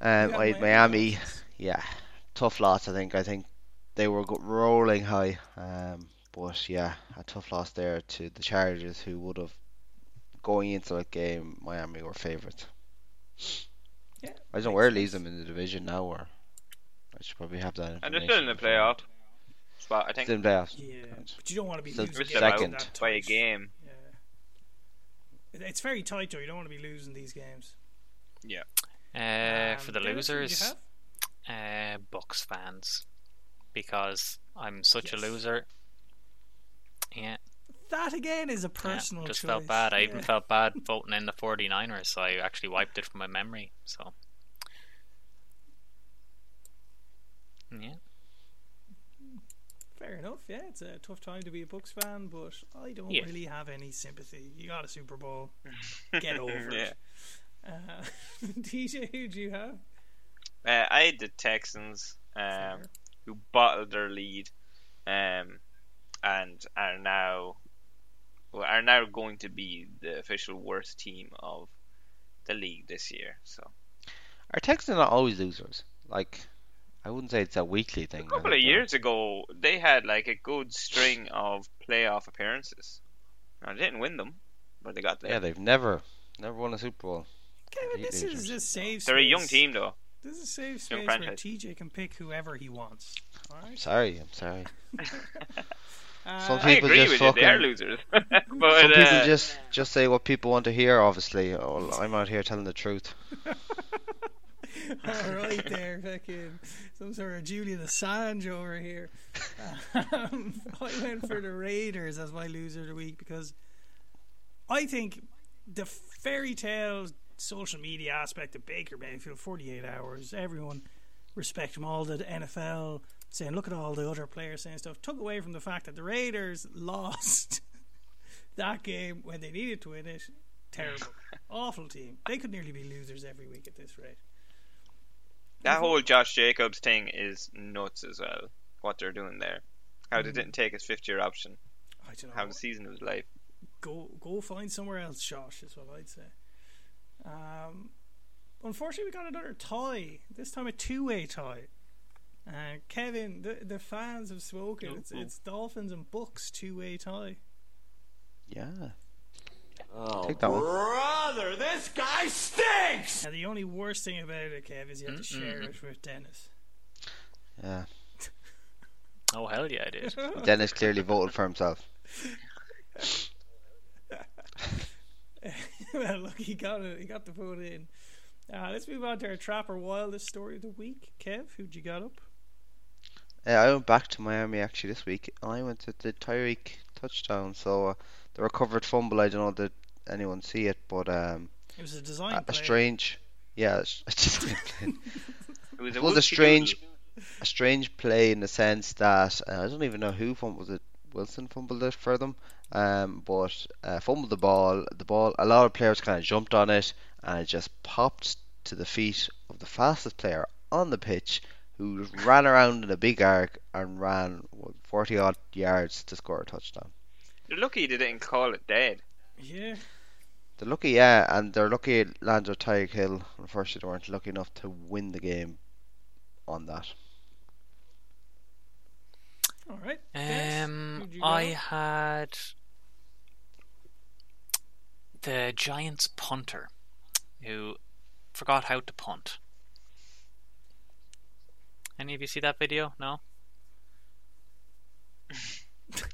Um, I had had Miami. Miami. Yeah, tough loss. I think. I think they were rolling high. Um, but yeah, a tough loss there to the Chargers, who would have going into that game. Miami were favourites. Yeah, I don't know where it sense. leaves them in the division now, or I should probably have that. And they're still in the information playoff spot. I think Still in playoffs. Yeah, but you don't want to be So losing we're games still second. by a game. Yeah. It's very tight, though. You don't want to be losing these games. Yeah. Uh, Um, for the Dennis, who do you losers, have? uh, Bucks fans, because I'm such Yes. a loser. Yeah, That again is a personal yeah, personal just choice. felt bad. I even felt bad voting in the 49ers, so I actually wiped it from my memory. So, yeah, Fair enough. Yeah, it's a tough time to be a Bucks fan, but I don't Yeah. really have any sympathy. You got a Super Bowl. <laughs> Get over Yeah. it. Uh, <laughs> DJ, who do you have? Uh, I had the Texans, um, who bottled their lead, um, and are now well, are now going to be the official worst team of the league this year. So Are Texans are not always losers? Like, I wouldn't say it's a weekly thing. A couple of they're- years ago, they had like a good string of playoff appearances. Now, they didn't win them, but they got there. Yeah, they've never, never won a Super Bowl. Kevin, this Complete is losers. a safe They're a young team, though. This is a safe Young space where. TJ can pick whoever he wants. Alright? Sorry, I'm sorry. <laughs> <laughs> <laughs> Uh, Some I people agree just with you. They are fucking- losers. <laughs> but Some people uh, just just say what people want to hear. Obviously, oh, I'm out here telling the truth. All right, there, fucking some sort of Julian Assange over here. Um, <laughs> I went for the Raiders as my loser of the week because I think the fairy tale social media aspect of Baker Mayfield, 48 hours, everyone respect him, all the NFL saying, look at all the other players saying stuff, took away from the fact that the Raiders <laughs> lost that game when they needed to win it. Terrible. <laughs> Awful team. They could nearly be losers every week at this rate. that whole Josh Jacobs thing is nuts as well. What they're doing there, how Mm. they didn't take his fifth year option, I don't know. how the season of his life. go go find somewhere else, Josh. Is what I'd say. Um, unfortunately, we got another tie. This time a two-way tie. Uh, Kevin, the the fans have spoken. It's, it's Dolphins and Bucks two-way tie. Yeah, Oh, Take that one. brother, this guy stinks. Now, the only worst thing about it, Kev, is you have to share it with Dennis. yeah. oh hell yeah, I did. <laughs> Dennis clearly voted for himself. <laughs> well, look, he got it. He got the vote in. Uh, let's move on to our Trapper Wildest story of the week. Kev, who'd you got up? Uh, I went back to Miami actually this week. and I went to the Tyreek touchdown. So uh, the recovered fumble. I don't know did anyone see it, but um, It was a design a, a strange. Yeah, it's- <laughs> it's just It was It a, was a strange, a strange play in the sense that uh, I don't even know who fumbled was it. Wilson fumbled it for them, um, but uh, fumbled the ball. The ball, a lot of players kind of jumped on it, and it just popped to the feet of the fastest player on the pitch, who ran around in a big arc and ran what, forty odd yards to score a touchdown. They're lucky they didn't call it dead. Yeah. They're lucky, yeah, and they're lucky it landed Tyreek Hill. Unfortunately, they weren't lucky enough to win the game on that. All right. Um, I had the Giants punter who forgot how to punt. Any of you see that video? No. <laughs>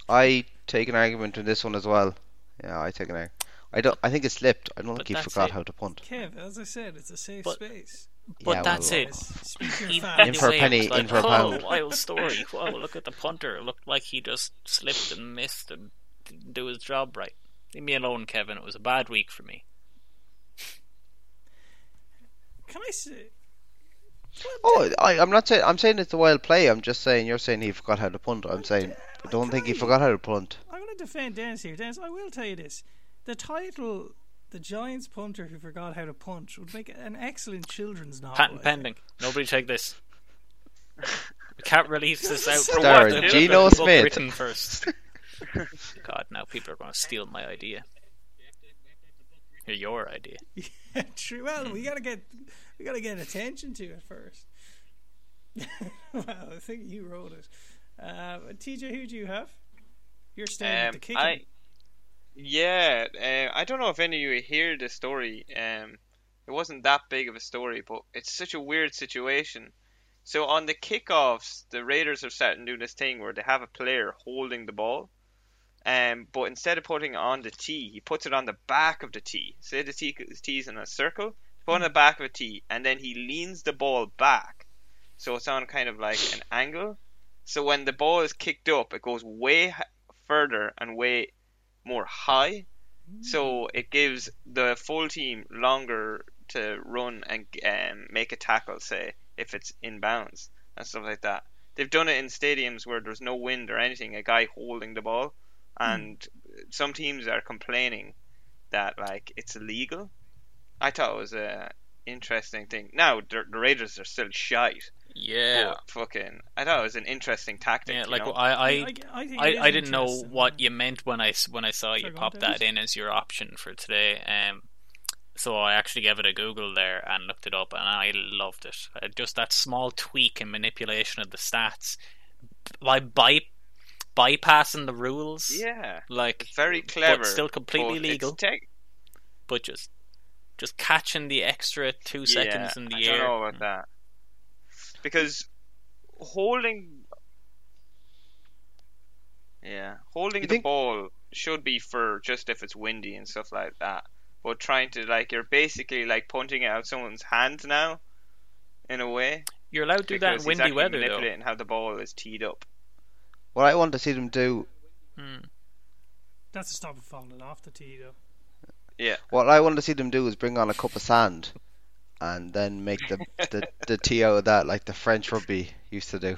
I take an argument in this one as well. Yeah, I take an argument. I don't. I think it slipped. I don't But think he that's forgot it. how to punt. Kev, as I said, it's a safe But- space. But Yeah, that's well, it. Guys, Speak your Even facts. In for a way, it penny, was like, in for a oh, pound." wild story. Whoa, look at the punter. It looked like he just slipped and missed and didn't do his job right. Leave me alone, Kevin. It was a bad week for me. Can I say? Oh, I, I'm not saying. I'm saying it's a wild play. I'm just saying you're saying he forgot how to punt. I'm saying I don't think he forgot how to punt. I'm going to defend Dennis here. Dennis, I will tell you this: the title, "The Giants Punter Who Forgot How to Punch," would make an excellent children's novel. Patent pending. Nobody take this. We can't release this out for Starring what? The Geno book Smith. Written first. <laughs> God, now people are going to steal my idea. Or your idea. <laughs> Yeah, true. Well, we gotta get we gotta get attention to it first. <laughs> well, I think you wrote it. Uh, TJ, who do you have? You're standing Um, the kicking. I, yeah, uh, I don't know if any of you hear the story. Um, it wasn't that big of a story, but it's such a weird situation. So on the kickoffs, the Raiders are starting to do this thing where they have a player holding the ball, um, but instead of putting it on the tee, he puts it on the back of the tee. Say the tee is in a circle, put on the back of a tee, and then he leans the ball back, so it's on kind of like an angle. So when the ball is kicked up, it goes way h- further and way more high. So it gives the full team longer to run and um, make a tackle, say, if it's inbounds and stuff like that. They've done it in stadiums where there's no wind or anything, a guy holding the ball, and some teams are complaining that like it's illegal. I thought it was a interesting thing. Now the, the Raiders are still shite. Yeah. Fucking, I thought it was an interesting tactic. Yeah, you like know? I, I, I, I, I, it is I didn't know what you meant when I s- when I saw you Sorry, pop that in as your option for today. Um, so I actually gave it a Google there and looked it up, and I loved it. Uh, just that small tweak and manipulation of the stats by by bypassing the rules. yeah, like it's very clever. but still completely but it's legal. tech- but just just catching the extra two seconds in the I air. don't know about that because holding, yeah, holding You the think- ball should be for just if it's windy and stuff like that. But trying to like you're basically like punting it out someone's hands now, in a way. You're allowed to do that in windy actually weather though. manipulating how the ball is teed up. What I want to see them do, Hmm. That's to stop it falling off the tee, though. Yeah, what I want to see them do is bring on a cup of sand, and then make the the, the tea out of that like the French rugby used to do.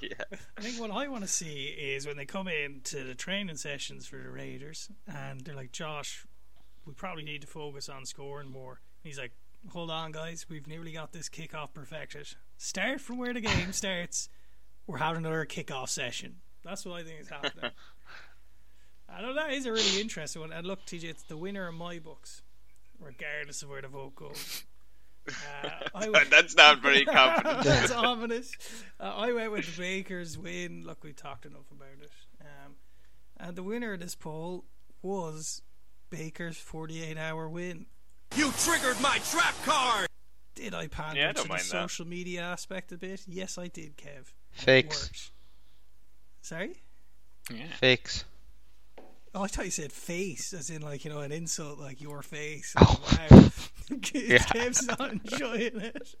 yeah. <laughs> I think what I want to see is when they come in to the training sessions for the Raiders and they're like, Josh, we probably need to focus on scoring more. And he's like, hold on, guys, we've nearly got this kickoff perfected. Start from where the game <laughs> starts. We're having another kickoff session. That's what I think is happening. <laughs> I know that is a really interesting one. And look, TJ, it's the winner of my books, regardless of where the vote goes. Uh, I <laughs> would- That's not very <laughs> confident. That's ominous. Uh, I went with the Bakers win. Look, we talked enough about it. Um, and the winner of this poll was Baker's 48 hour win. You triggered my trap card! Did I pander Yeah, I to the mind that. social media aspect a bit? Yes, I did, Kev. Fakes, Sorry? Yeah. fakes. Oh, I thought you said face, as in like you know an insult, like your face. Oh. <laughs> wow, <laughs> <laughs> Yeah. Kev's not enjoying it.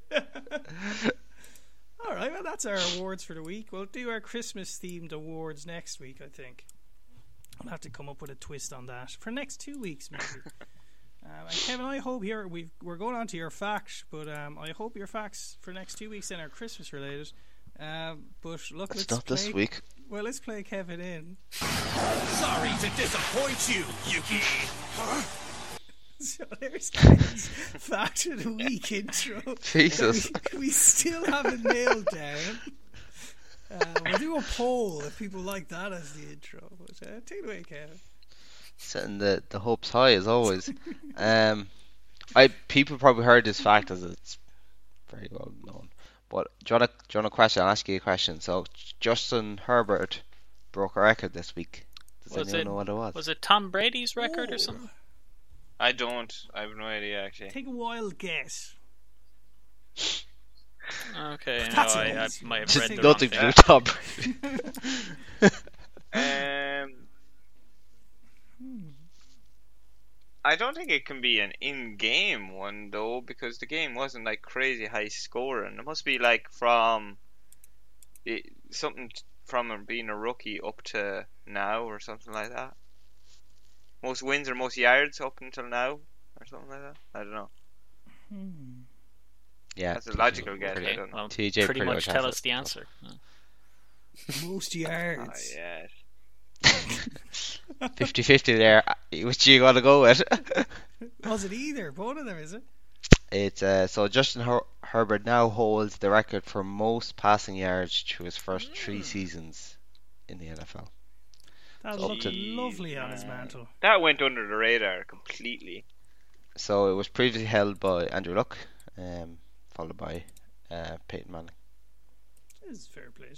All right, well that's our awards for the week. We'll do our Christmas themed awards next week. I think I'll have to come up with a twist on that for next two weeks, maybe. um, and Kevin, I hope here we we're going on to your facts, but um, I hope your facts for next two weeks then are Christmas related. Um, but look, It's not this week. Well, let's play Kevin in. Sorry to disappoint you, Yuki. So there's Kevin's fact of the week intro. Jesus. We, we still haven't nailed down. Uh, we'll do a poll if people like that as the intro. But uh, take it away, Kevin. Setting the, the hopes high as always. um, I people probably heard this fact as it's very well known, But do you want to, do you want a question? I'll ask you a question. So Justin Herbert broke a record this week. Does Was anyone it- know what it was? Was it Tom Brady's record Ooh. or something? I don't. I have no idea actually. Take a wild guess. Okay, no, That's I, I might have Just read the wrong Nothing to do with Tom. Brady. <laughs> <laughs> Um, I don't think it can be an in-game one though, because the game wasn't like crazy high scoring. It must be like from it, something from being a rookie up to now or something like that. Most wins or most yards up until now or something like that. I don't know. Hmm. Yeah, that's a logical guess. Pretty, I don't know. Well, TJ pretty, pretty much, much tell us the answer. Most <laughs> ah, yards. Oh, yes. <laughs> 50 50 there. Uh, which you going to go with? <laughs> Was it either? One of them, is it? It's uh, so Justin Her- Herbert now holds the record for most passing yards to his first mm. three seasons in the NFL. That so looked lovely on his mantle. That went under the radar completely. So it was previously held by Andrew Luck, um, followed by uh, Peyton Manning. This is fair play.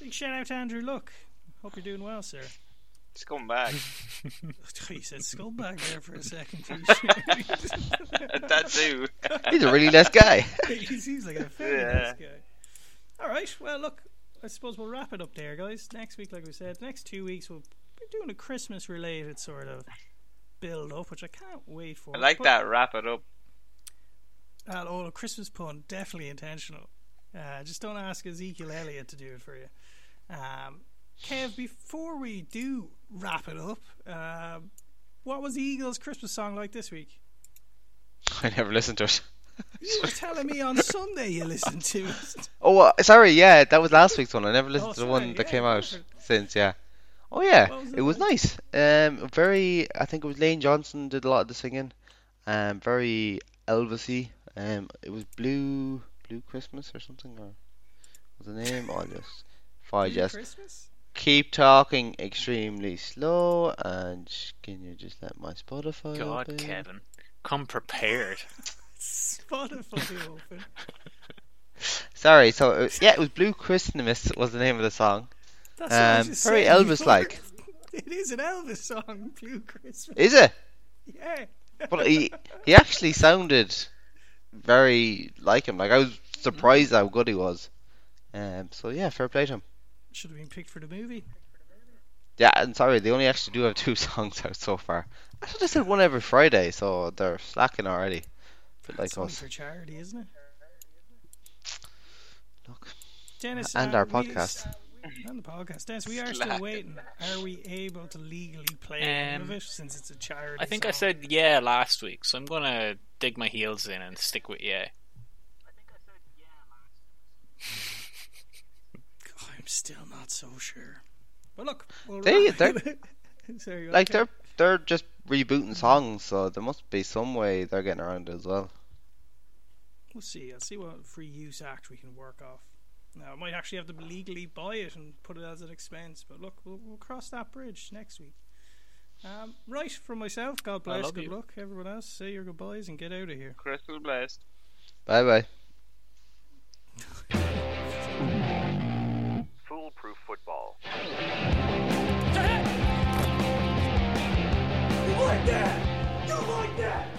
Big shout out to Andrew Luck. Hope you're doing well, sir. Scumbag. <laughs> he said scumbag there for a second. <laughs> <laughs> that too. He's a really nice guy. he seems like a very Yeah. nice guy. All right, well, look, I suppose we'll wrap it up there, guys. Next week, like we said, next two weeks we'll be doing a Christmas-related sort of build up, which I can't wait for. I like But- that. Wrap it up. Uh, oh, a Christmas pun, definitely intentional. Uh, just don't ask Ezekiel Elliott to do it for you. Um, Kev, before we do wrap it up, um, what was the Eagles' Christmas song like this week? <laughs> I never listened to it. You were telling me on Sunday you listened to it. <laughs> Oh, uh, sorry, yeah, that was last week's one. I never listened Oh, to the one that yeah, came out since, yeah. Oh yeah, was it it was nice. Um, very. I think it was Lane Johnson did a lot of the singing. Um, very Elvisy. Um, it was Blue Blue Christmas or something, or was the name? Oh, just if I Blue just Christmas? Keep talking extremely slow, and can you just let my Spotify open? God, open? Kevin, come prepared. Spotify open. <laughs> Sorry, so uh, yeah, it was Blue Christmas was the name of the song. That's what I Um, just very Elvis-like. It is an Elvis song, Blue Christmas. Is it? Yeah. But he he actually sounded very like him. Like I was surprised how good he was. Um. So yeah, fair play to him. Should have been picked for the movie. Yeah, and sorry, they only actually do have two <laughs> songs out so far. I thought they said one every Friday, so they're slacking already. Bit like It's only us. for charity, isn't it? Look. Dennis, And uh, our we- podcast. And the podcast. Dennis, we are still waiting. Are we able to legally play any of Um, it since it's a charity? I think I said yeah last week, so I'm gonna dig my heels in and stick with yeah. <laughs> I'm still not so sure. But look, we'll they they're. <laughs> Sorry, Like okay. they're they're just rebooting songs, so there must be some way they're getting around it as well. We'll see. I'll see what free use act we can work off. Now, I might actually have to legally buy it and put it as an expense, but look, we'll, we'll cross that bridge next week. Um, right, from myself, God bless, good you. luck. Everyone else, say your goodbyes and get out of here. Crystal blessed. Bye bye. <laughs> foolproof football. You like that? You like that?